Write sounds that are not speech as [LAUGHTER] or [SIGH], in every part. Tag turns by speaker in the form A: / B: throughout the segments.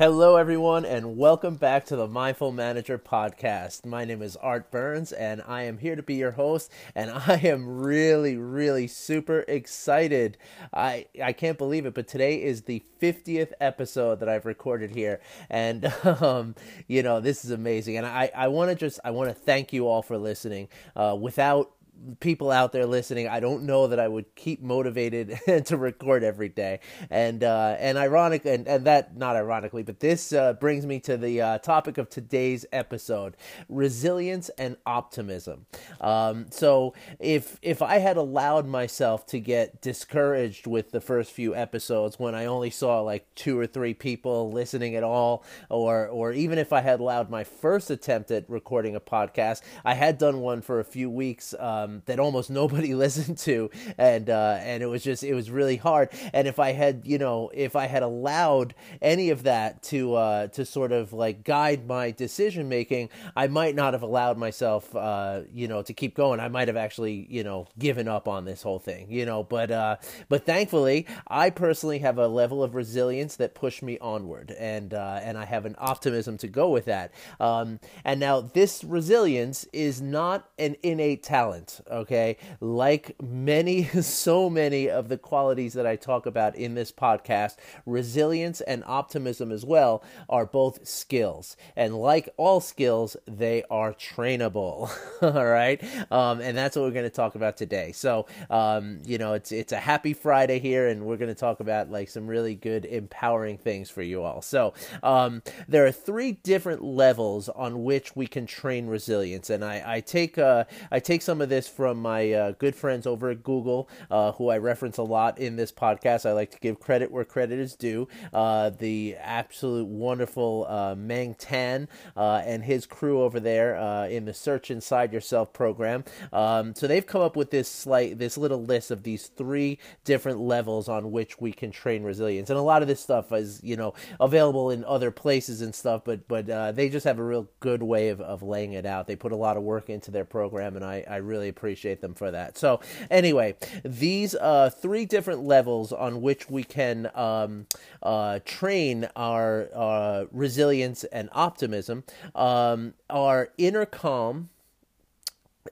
A: Hello, everyone, and welcome back to the Mindful Manager podcast. My name is Art Burns, and I am here to be your host. And [LAUGHS] I am really, really super excited. I I can't believe it, but today is the 50th episode that I've recorded here, and [LAUGHS] um, you know this is amazing. And I I want to just I want to thank you all for listening. Uh, without people out there listening, I don't know that I would keep motivated [LAUGHS] to record every day. And uh, and ironic and, and that not ironically, but this uh, brings me to the uh, topic of today's episode: resilience and optimism. Um, so if if I had allowed myself to get discouraged with the first few episodes when I only saw like two or three people listening at all, or or even if I had allowed my first attempt at recording a podcast, I had done one for a few weeks. Um, um, that almost [LAUGHS] nobody listened to, and uh, and it was just it was really hard. And if I had you know if I had allowed any of that to uh, to sort of like guide my decision making, I might not have allowed myself uh, you know to keep going. I might have actually you know given up on this whole thing. You know, but uh, but thankfully, I personally have a level of resilience that pushed me onward, and uh, and I have an optimism to go with that. Um, and now this resilience is not an innate talent okay? Like many, [LAUGHS] so many of the qualities that I talk about in this podcast, resilience and optimism as well are both skills. And like all skills, they are trainable, [LAUGHS] all right? Um, and that's what we're going to talk about today. So, um, you know, it's, it's a happy Friday here, and we're going to talk about like some really good, empowering things for you all. So, um, there are three different levels on which we can train resilience. And I, I take, uh, I take some of this from my uh, good friends over at Google, uh, who I reference a lot in this podcast. I like to give credit where credit is due. Uh, the absolute wonderful uh, Meng Tan uh, and his crew over there in the Search Inside Yourself program. Um, so they've come up with this slight, this little list of these three different levels on which we can train resilience, and a lot of this stuff is you know available in other places and stuff, but but they just have a real good way of, of laying it out. They put a lot of work into their program, and I, I really appreciate them for that. So, anyway, these uh, three different levels on which we can um, uh, train our uh, resilience and optimism um, are inner calm,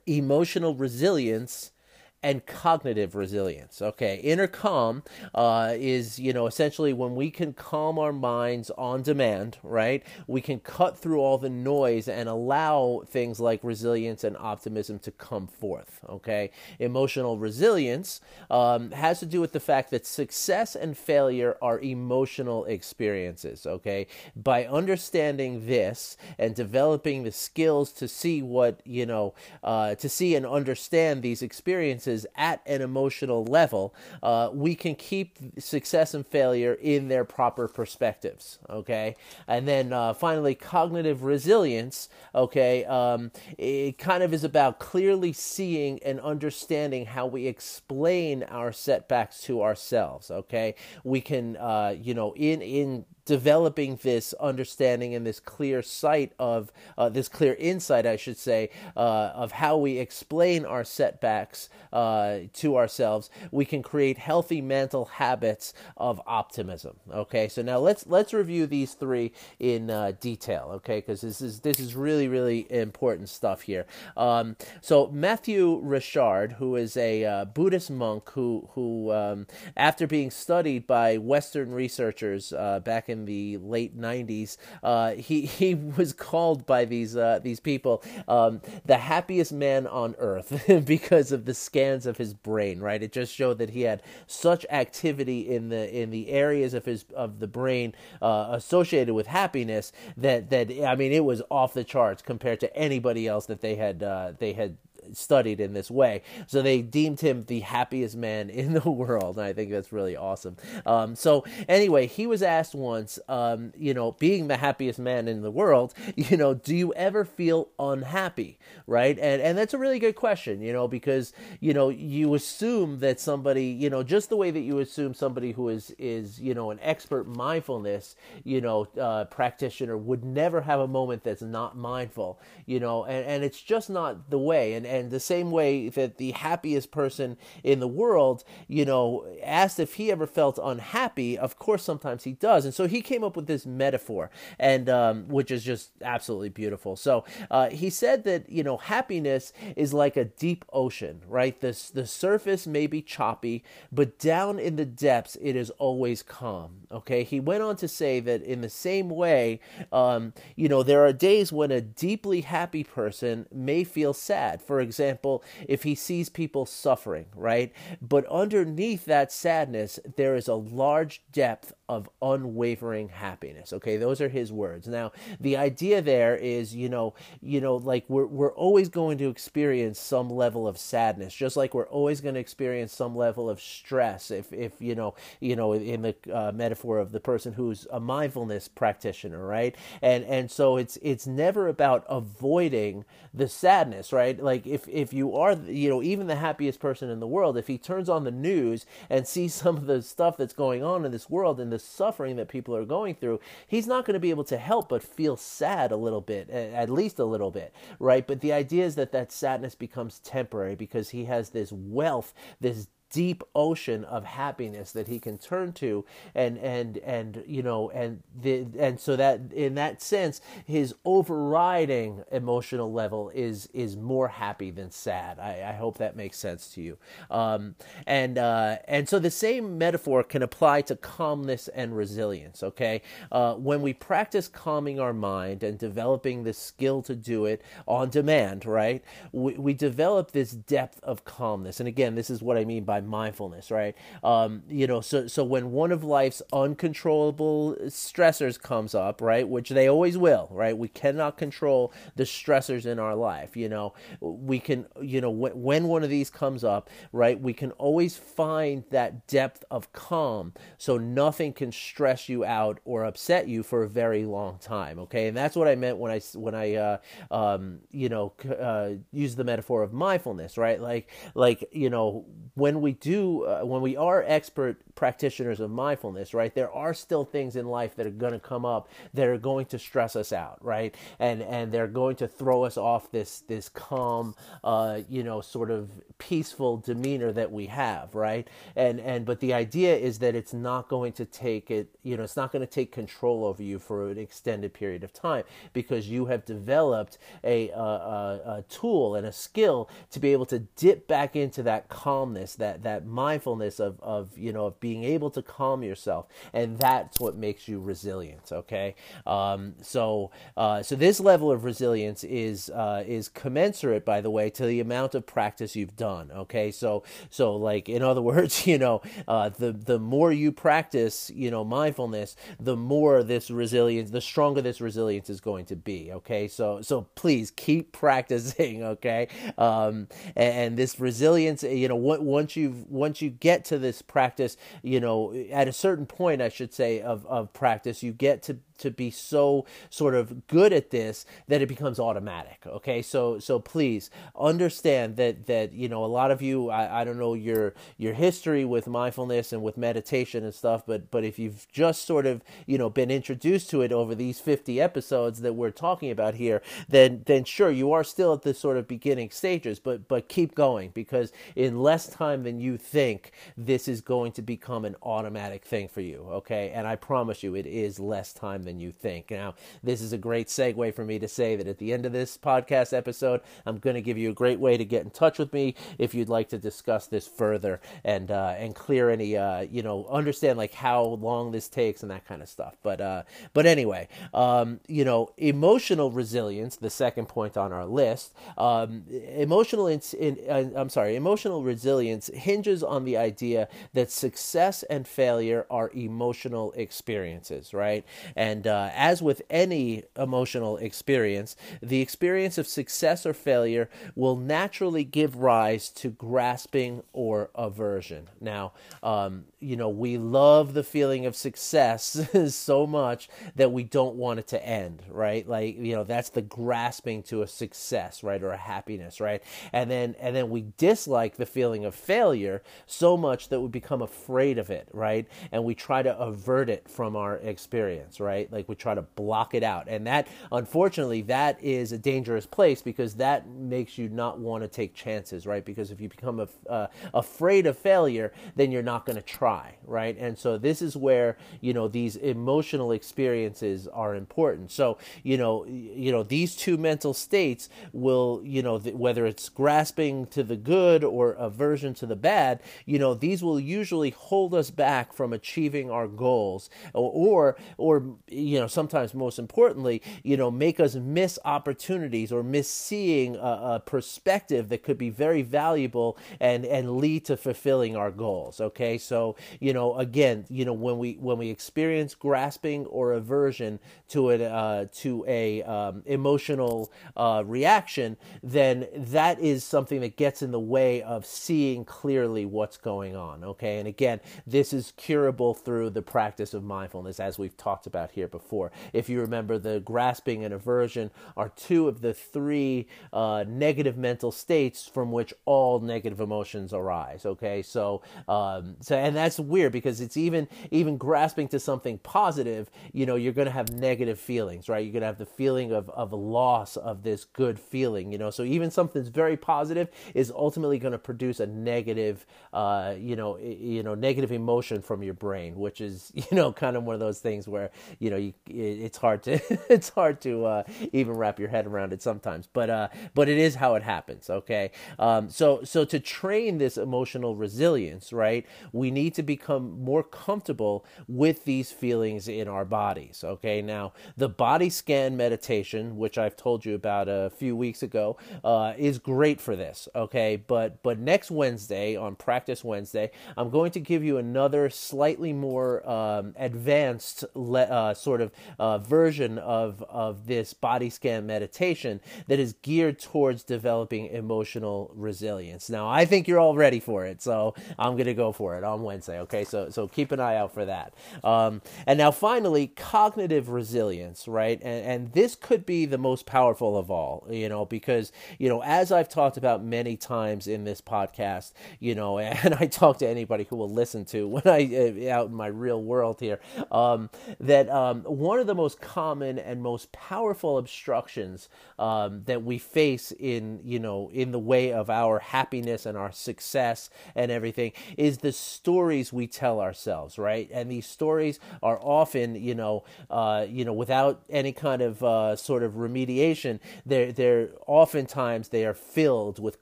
A: emotional resilience, and cognitive resilience. Okay, inner calm uh, is you know essentially when we can calm our minds on demand, right? We can cut through all the noise and allow things like resilience and optimism to come forth. Okay, emotional resilience um, has to do with the fact that success and failure are emotional experiences. Okay, by understanding this and developing the skills to see what you know uh, to see and understand these experiences at an emotional level, uh, we can keep success and failure in their proper perspectives. Okay, and then uh, finally, cognitive resilience. Okay, um, it kind of is about clearly seeing and understanding how we explain our setbacks to ourselves. Okay, we can, uh, you know, in in developing this understanding and this clear sight of uh, this clear insight, I should say, uh, of how we explain our setbacks uh, to ourselves, we can create healthy mental habits of optimism. Okay, so now let's let's review these three in uh, detail. Okay, because this is this is really really important stuff here. Um, so Matthieu Ricard, who is a uh, Buddhist monk who who um, after being studied by Western researchers uh, back in in the late '90s. Uh, he [LAUGHS] he was called by these uh, these people um, the happiest man on earth [LAUGHS] because of the scans of his brain. Right, it just showed that he had such activity in the in the areas of his of the brain uh, associated with happiness that that I mean it was off the charts compared to anybody else that they had uh, they had studied in this way. So they deemed him the happiest man [LAUGHS] in the world. And I think that's really awesome. Um, so anyway, he was asked once, um, you know, being the happiest man in the world, [LAUGHS] you know, do you ever feel unhappy? Right. And, and that's a really good question, you know, because, you know, you assume that somebody, you know, just the way that you assume somebody who is, is, you know, an expert mindfulness, you know, uh, practitioner would never have a moment that's not mindful, you know, and, and it's just not the way. And, and and the same way that the happiest person in the world, you know, asked if he ever felt unhappy. Of course, sometimes he does, and so he came up with this metaphor, and um, which is just absolutely beautiful. So uh, he said that you know happiness is like a deep ocean, right? The the surface may be choppy, but down in the depths it is always calm. Okay. He went on to say that in the same way, um, you know, there are days when a deeply happy person may feel sad. For example, if he sees people suffering, right? But underneath that sadness, there is a large depth of unwavering happiness. Okay, those are his words. Now, the idea there is, you know, you know, like we're we're always going to experience some level of sadness, just like we're always going to experience some level of stress. If if you know, you know, in the uh, metaphor of the person who's a mindfulness practitioner, right? And and so it's it's never about avoiding the sadness, right? Like if if you are, you know, even the happiest person in the world, if he turns on the news and sees [LAUGHS] some of the stuff that's going on in this world and the suffering that people are going through, he's not going to be able to help but feel sad a little bit, at least a little bit, right? But the idea is that that sadness becomes temporary because he has this wealth, this deep ocean of happiness that he can turn to and and and you know and the and so that in that sense his overriding emotional level is is more happy than sad. I, I hope that makes sense to you. Um, and uh, and so the same metaphor can apply to calmness and resilience okay? Uh, when we practice calming our mind and developing the skill to do it on demand right? We, we develop this depth of calmness. And again this is what i mean by mindfulness, right? Um, you know, so so when one of life's uncontrollable stressors comes up, right, which they always will, right? We cannot control the stressors in our life. You know, we can, you know, when, when one of these comes up, right, we can always find that depth of calm, so nothing can stress you out or upset you for a very long time. Okay, and that's what I meant when I when I uh, um, you know uh, use the metaphor of mindfulness, right? Like like you know when we do uh, when we are expert practitioners of mindfulness right? There are still things in life that are going to come up that are going to stress us out right? And and they're going to throw us off this this calm uh, you know sort of peaceful demeanor that we have right? And and but the idea is that it's not going to take it you know it's not going to take control over you for an extended period of time because you have developed a, a, a tool and a skill to be able to dip back into that calmness that that mindfulness of of you know of being able to calm yourself, and that's what makes you resilient. Okay, um, so uh, so this level of resilience is uh, is commensurate, by the way, to the amount of practice you've done. Okay, so so like in other [LAUGHS] words, you know, uh, the the more you practice, you know, mindfulness, the more this resilience, the stronger this resilience is going to be. Okay, so so please keep [LAUGHS] practicing. Okay, um, and, and this resilience, you know, once you once you get to this practice, you know, at a certain point, I should say, of, of practice, you get to to be so sort of good at this that it becomes automatic okay? So so please understand that that you know a lot of you I, I don't know your your history with mindfulness and with meditation and stuff but but if you've just sort of you know been introduced to it over these 50 episodes that we're talking about here then then sure you are still at the sort of beginning stages but but keep going because in less time than you think this is going to become an automatic thing for you okay? And I promise you it is less time than you think. Now, this is a great segue for me to say that at the end of this podcast episode, I'm going to give you a great way to get in touch with me if you'd like to discuss this further and uh, and clear any uh, you know understand like how long this takes and that kind of stuff. But uh, but anyway, um, you know, emotional resilience, the second point on our list, um, emotional in, in uh, I'm sorry, emotional resilience hinges on the idea that success and failure are emotional experiences, right? And and uh, as with any emotional experience, the experience of success or failure will naturally give rise to grasping or aversion. Now, um, you know, we love the feeling of success [LAUGHS] so much that we don't want it to end, right? Like, you know, that's the grasping to a success, right? Or a happiness, right? And then, and then we dislike the feeling of failure so much that we become afraid of it, right? And we try to avert it from our experience, right? Right? Like we try to block it out. And that, unfortunately, that is a dangerous place because that makes you not want to take chances, right? Because if you become a, uh, afraid of failure, then you're not going to try, right? And so this is where, you know, these emotional experiences are important. So, you know, you know, these two mental states will, you know, th- whether it's grasping to the good or aversion to the bad, you know, these will usually hold us back from achieving our goals or, or, or you know, sometimes most importantly, you know, make us miss opportunities or miss seeing a, a perspective that could be very valuable and, and lead to fulfilling our goals. Okay. So, you know, again, you know, when we, when we experience grasping or aversion to an, uh, to a um, emotional uh, reaction, then that is something that gets in the way of seeing clearly what's going on. Okay. And again, this is curable through the practice of mindfulness, as we've talked about here before. If you remember, the grasping and aversion are two of the three uh, negative mental states from which all negative emotions arise. Okay, so um, so and that's weird because it's even even grasping to something positive. You know, you're going to have negative feelings, right? You're going to have the feeling of of loss of this good feeling. You know, so even something that's very positive is ultimately going to produce a negative, uh, you know, you know, negative emotion from your brain, which is [LAUGHS] you know kind of one of those things where you know you, it's hard to [LAUGHS] it's hard to uh, even wrap your head around it sometimes. But uh, but it is how it happens. Okay, um, so so to train this emotional resilience, right, we need to become more comfortable with these feelings in our bodies. Okay, now the body scan meditation, which I've told you about a few weeks ago, uh, is great for this. Okay, but but next Wednesday on Practice Wednesday, I'm going to give you another slightly more um, advanced le- uh, sort of uh, version of of this body scan meditation that is geared towards developing emotional resilience. Now, I think you're all ready for it, so I'm going to go for it on Wednesday. Okay, so so keep an eye out for that. Um, and now, finally, cognitive resilience, right? And and this could be the most powerful of all, you know, because you know, as I've talked about many times in this podcast, you know, [LAUGHS] and I talk to anybody who will listen to when I uh, out in my real world here, um, that um, one of the most common and most powerful obstructions um, that we face in you know in the way of our happiness and our success and everything is the stories we tell ourselves, right? And these stories are often you know uh, you know without any kind of uh, sort of remediation, they're they're oftentimes they are filled with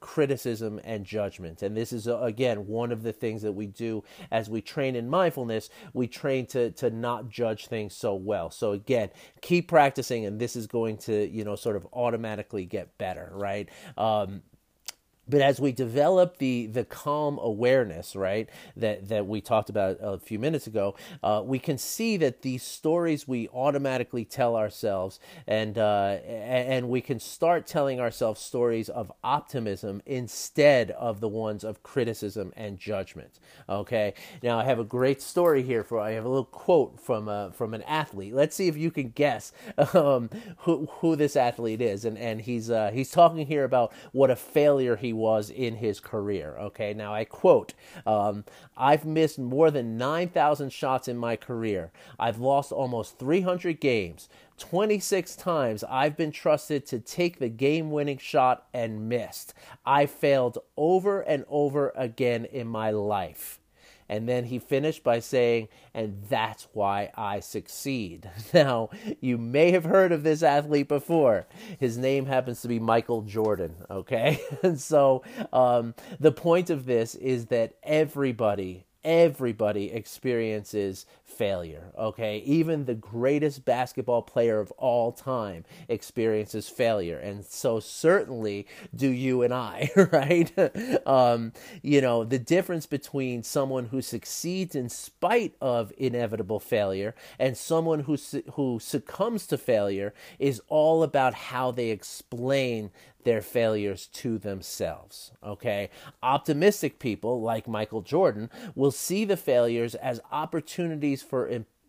A: criticism and judgment. And this is uh, again one of the things that we do as we train in mindfulness. We train to to not judge things so well. So again, keep practicing, and this is going to you know sort of automatically get better, right? Um, but as we develop the the calm awareness right that that we talked about a few minutes ago uh, we can see that these stories we automatically tell ourselves and uh, and we can start telling ourselves stories of optimism instead of the ones of criticism and judgment okay? Now i have a great story here for i have a little quote from uh, from an athlete. Let's see if you can guess um, who who this athlete is. And and he's uh, he's talking here about what a failure he was in his career. Okay, now I quote um, I've missed more than 9,000 shots in my career. I've lost almost 300 games. 26 times I've been trusted to take the game winning shot and missed. I failed over and over again in my life. And then he finished by saying, and that's why I succeed. [LAUGHS] Now, you may have heard of this athlete before. His name happens to be Michael Jordan, okay? [LAUGHS] and so um, the point of this is that everybody everybody experiences failure, okay? Even the greatest basketball player of all time experiences failure. And so certainly do you and I, [LAUGHS] right? um, you know, the difference between someone who succeeds in spite of inevitable failure and someone who who succumbs to failure is all about how they explain their failures to themselves. Okay? Optimistic people like Michael Jordan will see the failures as opportunities for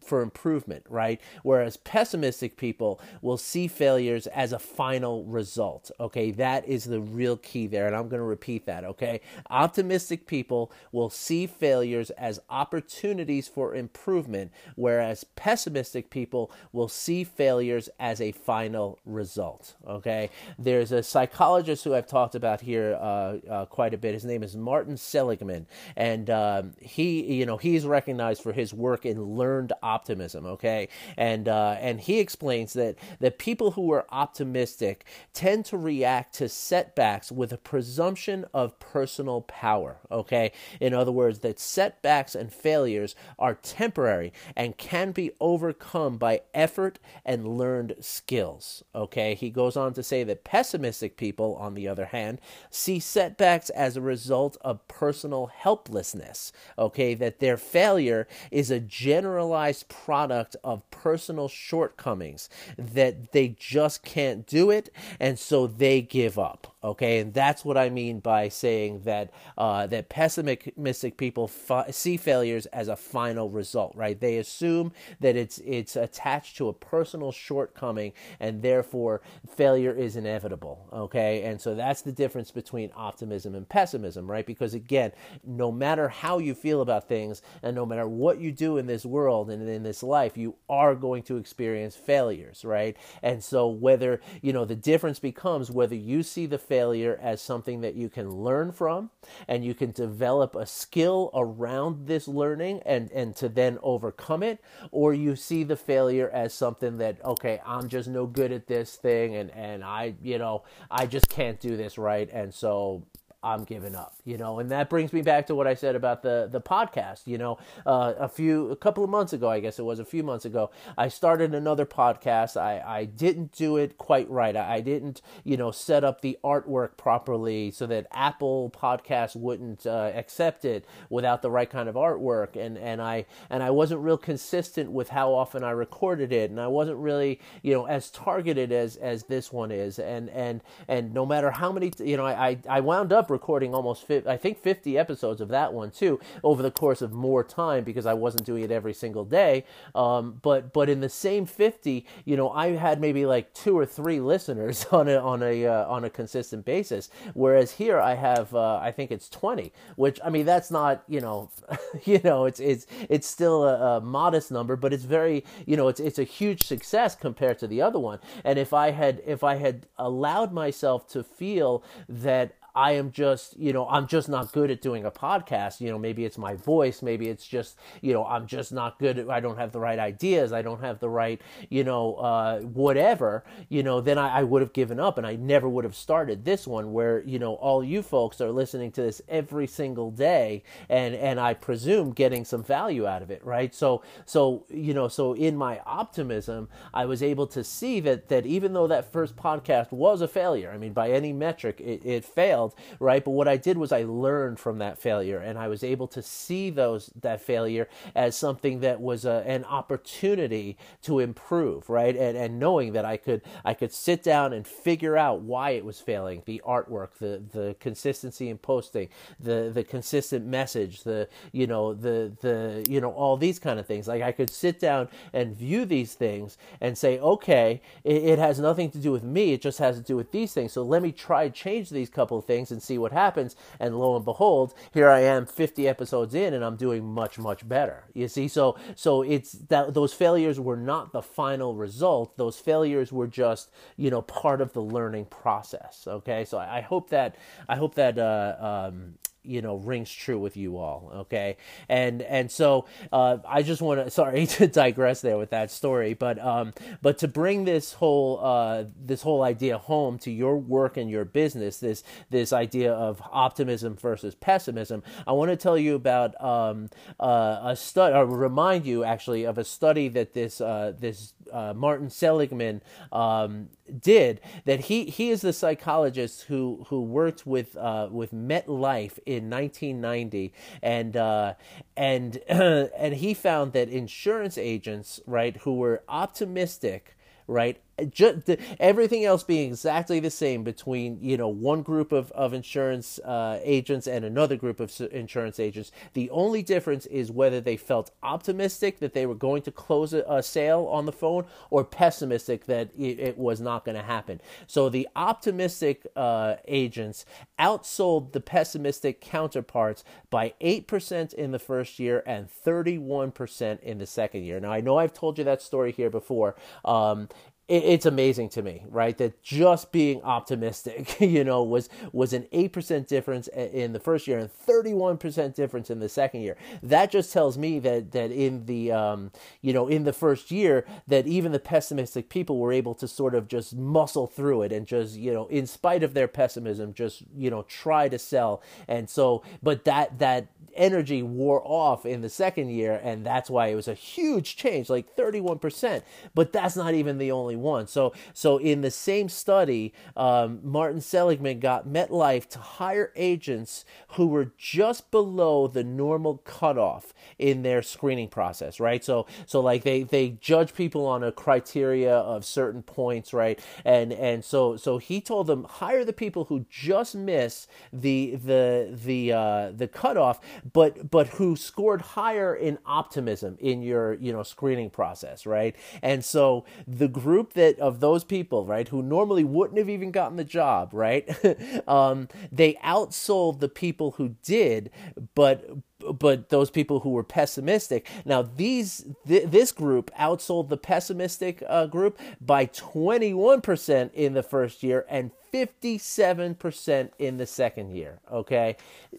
A: for improvement, right? Whereas pessimistic people will see failures as a final result. Okay, that is the real key there, and I'm going to repeat that. Okay, optimistic people will see failures as opportunities for improvement, whereas pessimistic people will see failures as a final result. Okay, there's a psychologist who I've talked about here uh, uh, quite a bit. His name is Martin Seligman, and um, he, you know, he's recognized for his work in learned optimism. Okay, and uh, and he explains that that people who are optimistic tend to react to setbacks with a presumption of personal power. Okay, in other words, that setbacks and failures are temporary and can be overcome by effort and learned skills. Okay, he goes on to say that pessimistic people, on the other hand, see setbacks as a result of personal helplessness. Okay, that their failure is a generalized product of personal shortcomings, that they just can't do it, and so they give up. Okay, and that's what I mean by saying that uh, that pessimistic people fi- see failures as a final result. Right? They assume that it's it's attached to a personal shortcoming, and therefore failure is inevitable. Okay, and so that's the difference between optimism and pessimism. Right? Because again, no matter how you feel about things, and no matter what you do in this world and in this life, you are going to experience failures. Right? And so whether you know the difference becomes whether you see the failure as something that you can learn from and you can develop a skill around this learning and, and to then overcome it, or you see the failure as something that, okay, I'm just no good at this thing and, and I, you know, I just can't do this right. And so I'm giving up, you know, and that brings me back to what I said about the the podcast. You know, uh, a few a couple of months ago, I guess it was a few months ago, I started another podcast. I I didn't do it quite right. I, I didn't, you know, set up the artwork properly so that Apple Podcast wouldn't uh, accept it without the right kind of artwork, and and I and I wasn't real consistent with how often I recorded it, and I wasn't really, you know, as targeted as as this one is, and and and no matter how many, you know, I I wound up recording almost, 50, I think, 50 episodes of that one too over the course of more time because I wasn't doing it every single day. Um, but but in the same 50, you know, I had maybe like two or three listeners [LAUGHS] on a on a uh, on a consistent basis, whereas here I have uh, I think it's 20, which I mean that's not you know [LAUGHS] you know it's it's it's still a, a modest number, but it's very you know it's it's a huge success compared to the other one. And if I had if I had allowed myself to feel that I am just, you know, I'm just not good at doing a podcast. You know, maybe it's my voice. Maybe it's just, you know, I'm just not good. At, I don't have the right ideas. I don't have the right, you know, uh, whatever, you know, then I, I would have given up and I never would have started this one where, you know, all you folks are listening to this every single day and, and I presume getting some value out of it. Right. So, so, you know, so in my optimism, I was able to see that, that even though that first podcast was a failure, I mean, by any metric, it, it failed failed, right? But what I did was I learned from that failure and I was able to see those that failure as something that was a, an opportunity to improve, right? And and knowing that I could I could sit down and figure out why it was failing, the artwork, the the consistency in posting, the the consistent message, the you know the the you know all these kind of things. Like I could sit down and view these things and say, okay, it, it has nothing to do with me. It just has to do with these things. So let me try change these couple things and see what happens. And lo and behold, here I am 50 episodes in and I'm doing much, much better. You see, so, so it's that those failures were not the final result. Those failures were just, you know, part of the learning process. Okay. So I, I hope that, I hope that, uh, um, you know rings true with you all okay? And and so uh, i just want to [LAUGHS] sorry to digress there with that story but um but to bring this whole uh this whole idea home to your work and your business this this idea of optimism versus pessimism i want to tell you about um uh, a study or remind you actually of a study that this uh this uh, Martin Seligman um, did that he he is the psychologist who who worked with uh, with MetLife in 1990 and uh, and [CLEARS THROAT] and he found that insurance agents right who were optimistic right just everything else being exactly the same between you know one group of of insurance uh, agents and another group of insurance agents. The only difference is whether they felt optimistic that they were going to close a, a sale on the phone or pessimistic that it, it was not going to happen. So the optimistic uh, agents outsold the pessimistic counterparts by eight percent in the first year and thirty one percent in the second year. Now I know I've told you that story here before. Um, it's amazing to me, right? That just being optimistic, [LAUGHS] you know, was was an eight percent difference in the first year and thirty one percent difference in the second year. That just tells me that that in the um, you know in the first year that even the pessimistic people were able to sort of just muscle through it and just you know in spite of their pessimism, just you know try to sell. And so, but that that energy wore off in the second year, and that's why it was a huge change, like 31%. But that's not even the only So, so in the same study, um, Martin Seligman got MetLife to hire agents who were just below the normal cutoff in their screening process, right? So, so like they they judge people on a criteria of certain points, right? And and so so he told them hire the people who just miss the the the uh, the cutoff but but who scored higher in optimism in your you know screening process, right? And so the group that of those people, right, who normally wouldn't have even gotten the job, right, [LAUGHS] um, they outsold the people who did, but but those people who were pessimistic now these th- this group outsold the pessimistic uh, group by 21% in the first year and 57% in the second year, okay?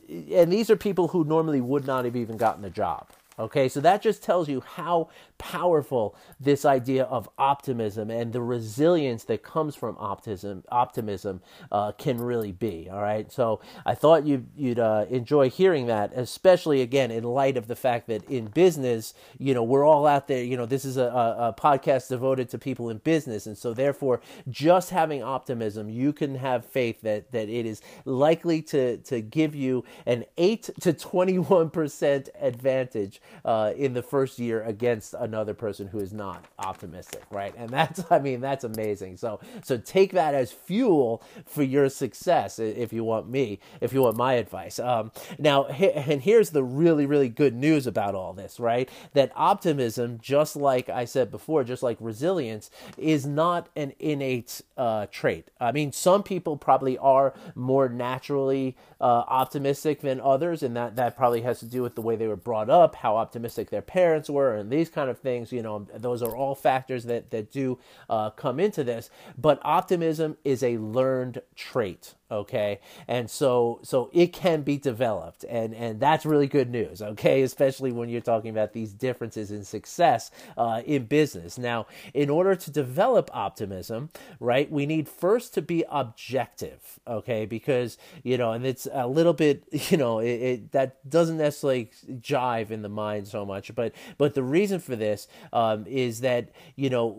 A: And these are people who normally would not have even gotten the job. Okay, so that just tells you how powerful this idea of optimism and the resilience that comes from optimism optimism uh, can really be. All right, so I thought you'd you'd uh, enjoy hearing that, especially again in light of the fact that in business, you know, we're all out there. You know, this is a, a podcast devoted to people in business, and so therefore, just having optimism, you can have faith that that it is likely to to give you an eight to twenty one percent advantage uh, in the first year against another person who is not optimistic, right? And that's, [LAUGHS] I mean, that's amazing. So, so take that as fuel for your success if you want me, if you want my advice. Um, now, and here's the really, really good news about all this, right? That optimism, just like I said before, just like resilience, is not an innate uh, trait. I mean, some people probably are more naturally uh, optimistic than others, and that, that probably has to do with the way they were brought up, how optimistic their parents were, and these kind of things. You know, those are all factors that that do uh, come into this. But optimism is a learned trait okay? And so so it can be developed and and that's really good news okay? Especially when you're talking about these differences in success uh, in business. Now in order to develop optimism right we need first to be objective okay? Because you know and it's a little bit [LAUGHS] you know it, it that doesn't necessarily jive in the mind so much but but the reason for this um, is that you know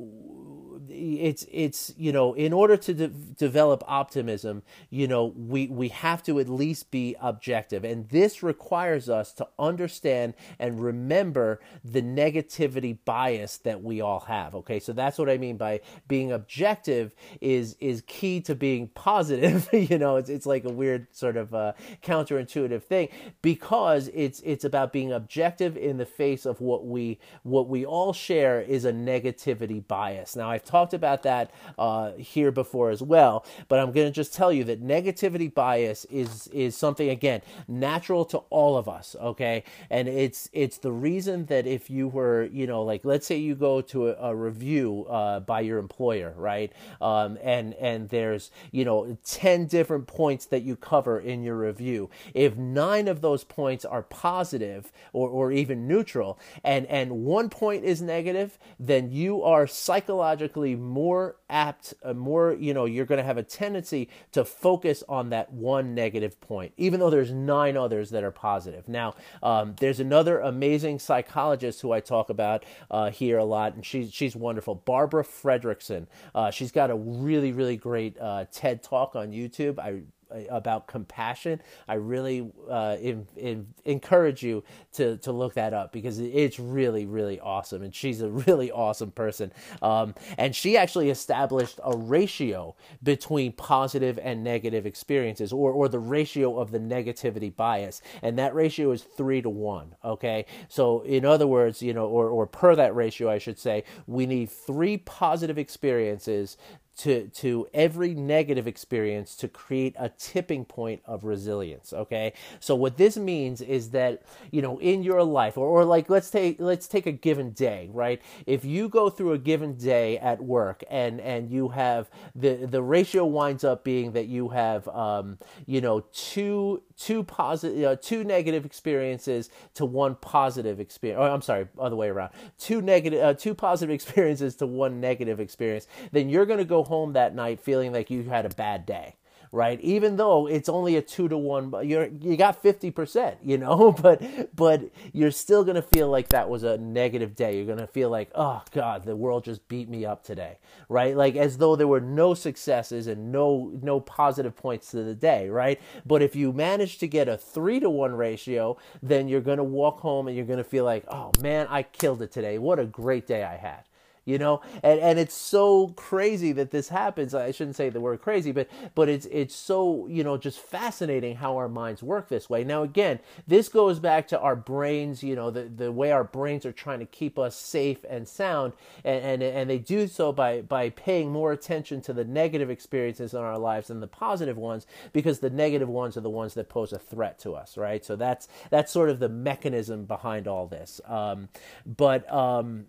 A: it's it's you know in order to de- develop optimism you know we we have to at least be objective. And this requires us to understand and remember the negativity bias that we all have okay? So that's what i mean by being objective is is key to being positive [LAUGHS] you know? It's it's like a weird sort of uh, counterintuitive thing because it's it's about being objective in the face of what we what we all share is a negativity bias. Now i've talked talked about that uh, here before as well, but I'm going to just tell you that negativity bias is is something again natural to all of us. Okay, and it's it's the reason that if you were you know like let's say you go to a, a review uh, by your employer, right, um, and and there's you know ten different points that you cover in your review. If nine of those points are positive or or even neutral, and and one point is negative, then you are psychologically more apt, uh, more, you know, you're going to have a tendency to focus on that one negative point, even though there's nine others that are positive. Now, um, there's another amazing psychologist who I talk about uh, here a lot, and she's, she's wonderful, Barbara Fredrickson. Uh, she's got a really, really great uh, TED talk on YouTube. I about compassion, I really uh, in, in, encourage you to to look that up because it's really really awesome, and she's a [LAUGHS] really awesome person. Um, and she actually established a ratio between positive and negative experiences, or or the ratio of the negativity bias, and that ratio is three to one. Okay, so in other words, you know, or or per that ratio, I should say, we need three positive experiences to to every negative experience to create a tipping point of resilience okay? So what this means is that you know in your life or, or like let's take let's take a given day right? If you go through a given day at work and and you have the the ratio winds up being that you have um you know two two positive uh, two negative experiences to one positive experience oh, i'm sorry other way around. Two negative uh, two positive [LAUGHS] experiences to one negative experience. Then you're going to go home that night feeling like you had a bad day right? Even though it's only a two to one, you're you got fifty percent, you know, [LAUGHS] but but you're still gonna feel like that was a negative day. You're gonna feel like, oh God, the world just beat me up today, right? Like as though there were no successes and no no positive points to the day, right? But if you manage to get a three to one ratio, then you're gonna walk home and you're gonna feel like, oh man, I killed it today. What a great day I had you know? And and it's so crazy that this happens. I shouldn't say the word crazy but but it's it's so you know just fascinating how our minds work this way. Now again this goes back to our brains you know the the way our brains are trying to keep us safe and sound and and, and they do so by by paying more attention to the negative experiences in our lives than the positive ones because the negative ones are the ones that pose a threat to us right? So that's that's sort of the mechanism behind all this. Um, but um,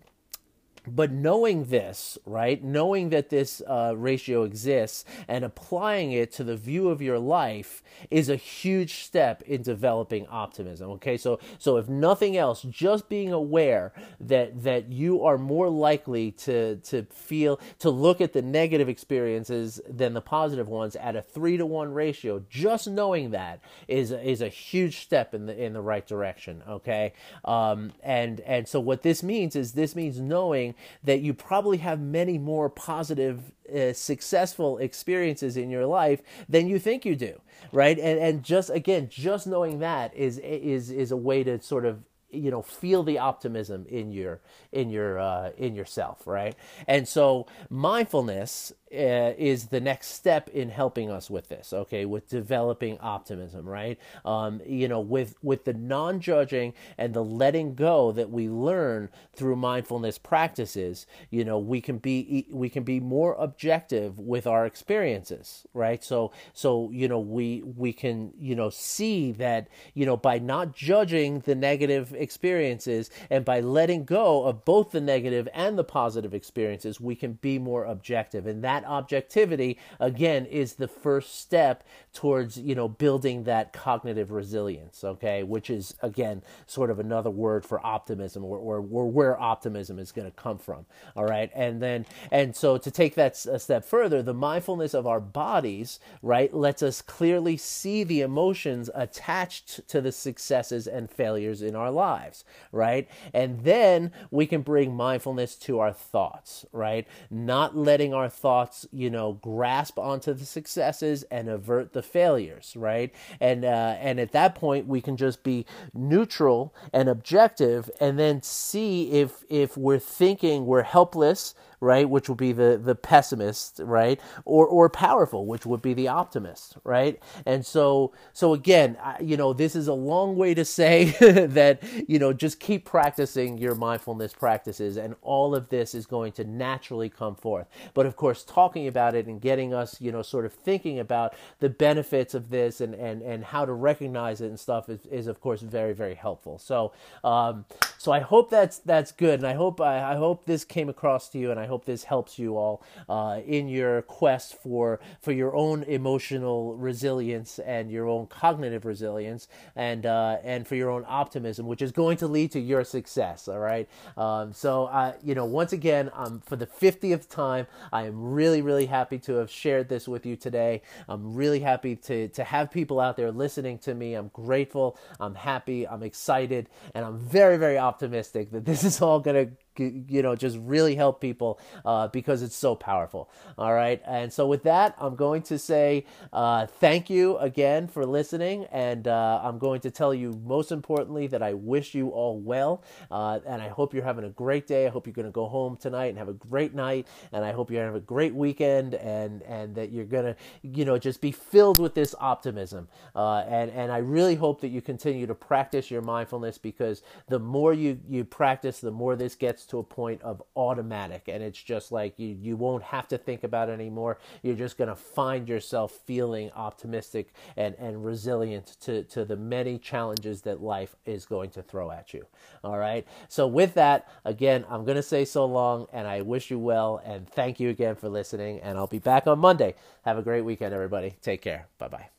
A: but knowing this, right, knowing that this uh, ratio exists and applying it to the view of your life is a huge step in developing optimism. Okay, so so if nothing else, just being aware that that you are more likely to to feel to look at the negative experiences than the positive ones at a three to one ratio, just knowing that is is a huge step in the in the right direction. Okay, um, and and so what this means is this means knowing that you probably have many more positive, uh, successful experiences in your life than you think you do, right? And and just again, just knowing that is is is a way to sort of you know feel the optimism in your in your uh, in yourself right and so mindfulness uh, is the next step in helping us with this okay? With developing optimism right? Um, you know with with the non-judging and the letting go that we learn through mindfulness practices you know we can be we can be more objective with our experiences right? So so you know we we can you know see that you know by not judging the negative experiences and by letting go of both the negative and the positive experiences we can be more objective. And that that objectivity again is the first step towards you know building that cognitive resilience okay? Which is again sort of another word for optimism or, or, or where optimism is going to come from all right? And then and so to take that a step further the mindfulness of our bodies right lets us clearly see the emotions attached to the successes and failures in our lives right? And then we can bring mindfulness to our thoughts right? Not letting our thoughts thoughts, you know, grasp onto the successes and avert the failures, right? And uh, and at that point, we can just be neutral and objective, and then see if if we're thinking we're helpless right, which would be the the pessimist, right, or or powerful, which would be the optimist, right? And so so again, you know, this is a long way to say [LAUGHS] that you know just keep practicing your mindfulness practices, and all of this is going to naturally come forth. But of course, talking about it and getting us, you know, sort of thinking about the benefits of this and and and how to recognize it and stuff is, is of course very very helpful. So um, so I hope that's that's good, and I hope I, I hope this came across to you, and I hope hope this helps you all uh, in your quest for for your own emotional resilience and your own cognitive resilience and uh, and for your own optimism, which is going to lead to your success. All right. Um, so uh, you know, once again, um, for the fiftieth time, I am really really happy to have shared this with you today. I'm really happy to to have people out there listening to me. I'm grateful. I'm happy. I'm excited, and I'm very very optimistic that this is all going to you know just really help people uh, because it's so powerful. All right? And so with that i'm going to say uh, thank you again for listening. And uh, i'm going to tell you most importantly that i wish you all well. Uh, and i hope you're having a great day. I hope you're going to go home tonight and have a great night. And i hope you have a great weekend and and that you're going to you know just be filled with this optimism. Uh, and and i really hope that you continue to practice your mindfulness because the more you you practice the more this gets to a point of automatic and it's just like you, you won't have to think about it anymore. You're just going to find yourself feeling optimistic and, and resilient to, to the many challenges that life is going to throw at you. All right? So with that again i'm going to say so long and i wish you well and thank you again for listening and i'll be back on monday. Have a great weekend everybody. Take care. Bye bye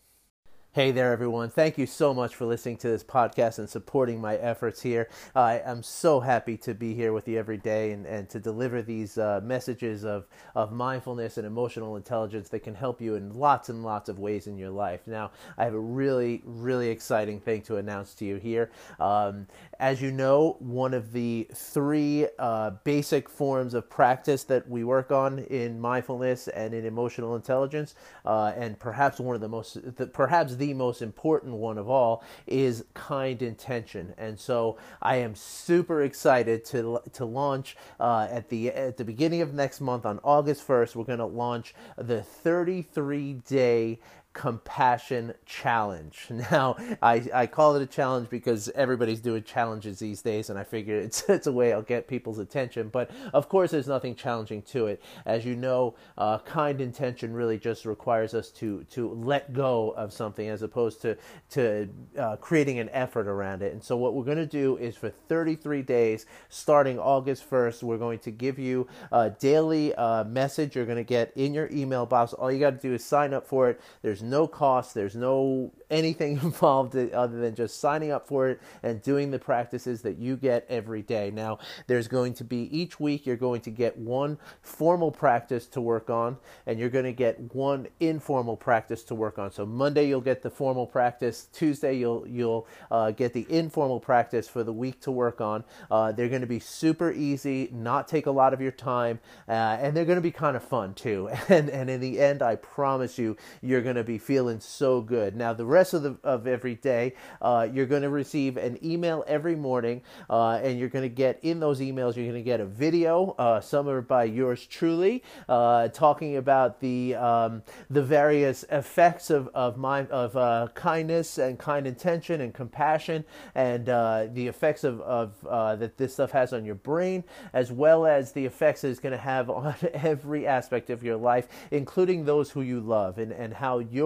A: Hey there, everyone. Thank you so much for listening to this podcast and supporting my efforts here. I am so happy to be here with you every day and, and to deliver these uh, messages of, of mindfulness and emotional intelligence that can help you in lots and lots of ways in your life. Now, I have a really, really exciting thing to announce to you here. Um, as you know, one of the three uh, basic forms of practice that we work on in mindfulness and in emotional intelligence, uh, and perhaps one of the most, the, perhaps the most important one of all is kind intention. And so I am super excited to to launch uh, at the at the beginning of next month on August 1st. We're going to launch the 33 day compassion challenge. [LAUGHS] Now, I, I call it a challenge because everybody's doing challenges these days, and I figure it's, [LAUGHS] it's a way I'll get people's attention. But of course, there's nothing challenging to it. As you know, uh, kind intention really just requires us to, to let go of something as opposed to, to uh, creating an effort around it. And so, what we're going to do is for 33 days, starting August 1st, we're going to give you a daily uh, message you're going to get in your email box. All you got to do is sign up for it. There's no cost, there's no anything [LAUGHS] involved other than just signing up for it and doing the practices that you get every day. Now, there's going to be each week you're going to get one formal practice to work on, and you're going to get one informal practice to work on. So Monday you'll get the formal practice. Tuesday you'll you'll uh, get the informal practice for the week to work on. Uh, they're going to be super easy, not take a lot of your time, uh, and they're going to be kind of fun too. [LAUGHS] And and in the end, I promise you, you're going to be feeling so good. Now the rest of the of every day, uh, you're going to receive an email every morning, uh, and you're going to get in those emails. You're going to get a video, uh, some are by yours truly, uh, talking about the um, the various effects of of my of uh, kindness and kind intention and compassion, and uh, the effects of of that this stuff has on your brain, as well as the effects it's going to have [LAUGHS] on every aspect of your life, including those who you love, and and how your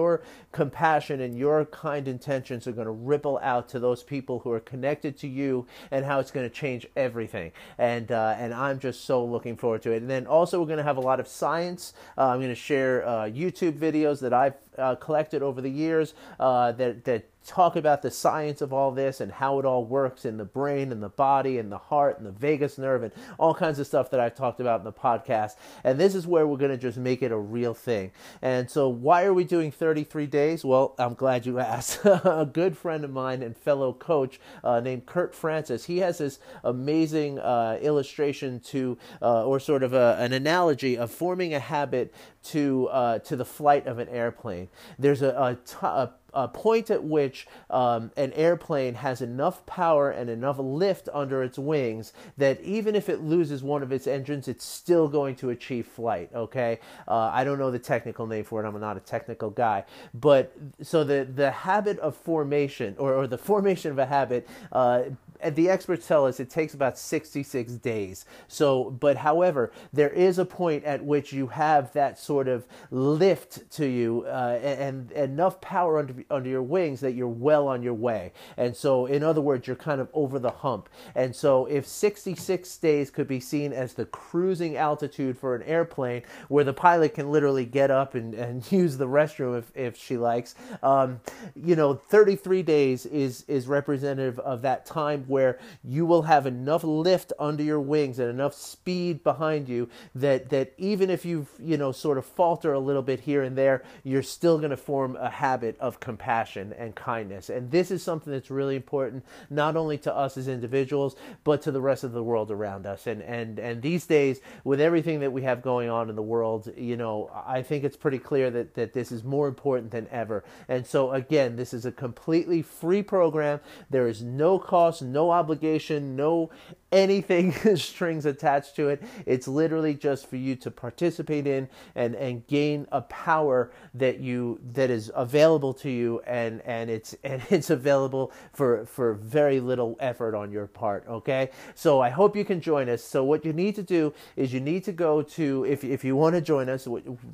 A: compassion and your kind intentions are going to ripple out to those people who are connected to you and how it's going to change everything. And, uh, and I'm just so looking forward to it. And then also, we're going to have a lot of science. Uh, I'm going to share uh, YouTube videos that I've uh, collected over the years uh, that, that talk about the science of all this and how it all works in the brain and the body and the heart and the vagus nerve and all kinds of stuff that I've talked about in the podcast. And this is where we're going to just make it a real thing. And so, why are we doing 33 days? Well, I'm glad you asked. [LAUGHS] a good friend of mine and fellow coach uh, named Kurt Francis, he has this amazing uh, illustration to, uh, or sort of a, an analogy of forming a habit to uh, to the flight of an airplane. There's a, a, t- a a point at which um, an airplane has enough power and enough lift under its wings that even if it loses one of its engines, it's still going to achieve flight. Okay, uh, I don't know the technical name for it. I'm not a technical guy, but so the the habit of formation or, or the [LAUGHS] formation of a habit uh, the experts tell us it takes about 66 days. So, but however, there is a point at which you have that sort of lift to you uh, and, and, enough power under, under your wings that you're well on your way. And so, in other words, you're kind of over the hump. And so, if 66 days could be seen as the cruising altitude for an airplane where the pilot can literally get up and, and [LAUGHS] use the restroom if, if she likes, um, you know, 33 days is, is representative of that time where you will have enough lift under your wings and enough speed behind you that that even if you you know sort of falter a little bit here and there, you're still going to form a habit of compassion and kindness. And this is something that's really important not only to us as individuals, but to the rest of the world around us. And and and these days with everything that we have going on in the world, you know, I think it's pretty clear that that this is more important than ever. And so again, this is a completely free program. There is no cost, no obligation, no anything [LAUGHS] strings attached to it. It's literally just for you to participate in and and gain a power that you that is available to you and and it's [LAUGHS] and it's available for for very little effort on your part, okay? So I hope you can join us. So what you need to do is you need to go to if if you want to join us,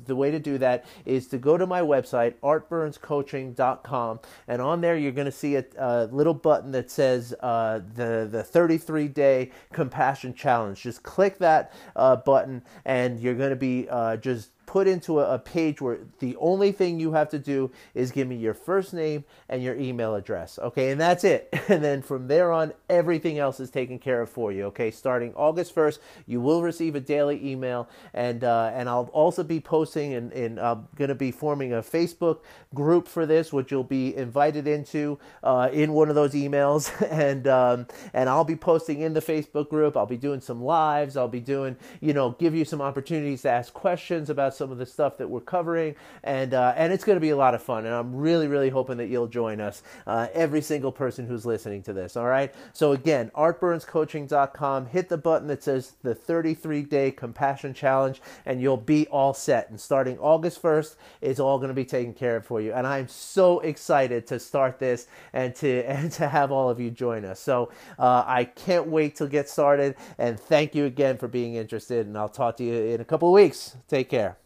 A: the way to do that is to go to my website artburnscoaching.com and on there you're going to see a, a little button that says uh, the the 33 day compassion challenge. Just click that uh, button, and you're going to be uh, just put into a, a, page where the only thing you have to do is give me your first name and your email address. Okay, and that's it. [LAUGHS] And then from there on, everything else is taken care of for you. Okay, starting August 1st, you will receive a daily email, and uh, and I'll also be posting and, and I'm going to be forming a Facebook group for this, which you'll be invited into uh, in one of those emails, [LAUGHS] and um, and I'll be posting in the Facebook group. I'll be doing some lives. I'll be doing you know give you some opportunities to ask questions about some of the stuff that we're covering, and uh, and it's going to be a lot of fun. And I'm really really hoping that you'll join us, uh, every single person who's listening to this. All right. So again, artburnscoaching.com. Hit the button that says the 33 day compassion challenge, and you'll be all set. And starting August 1st, it's all going to be taken care of for you. And I'm so excited to start this and to [LAUGHS] and to have all of you join us. So uh, I can't wait to get started. And thank you again for being interested. And I'll talk to you in a couple of weeks. Take care.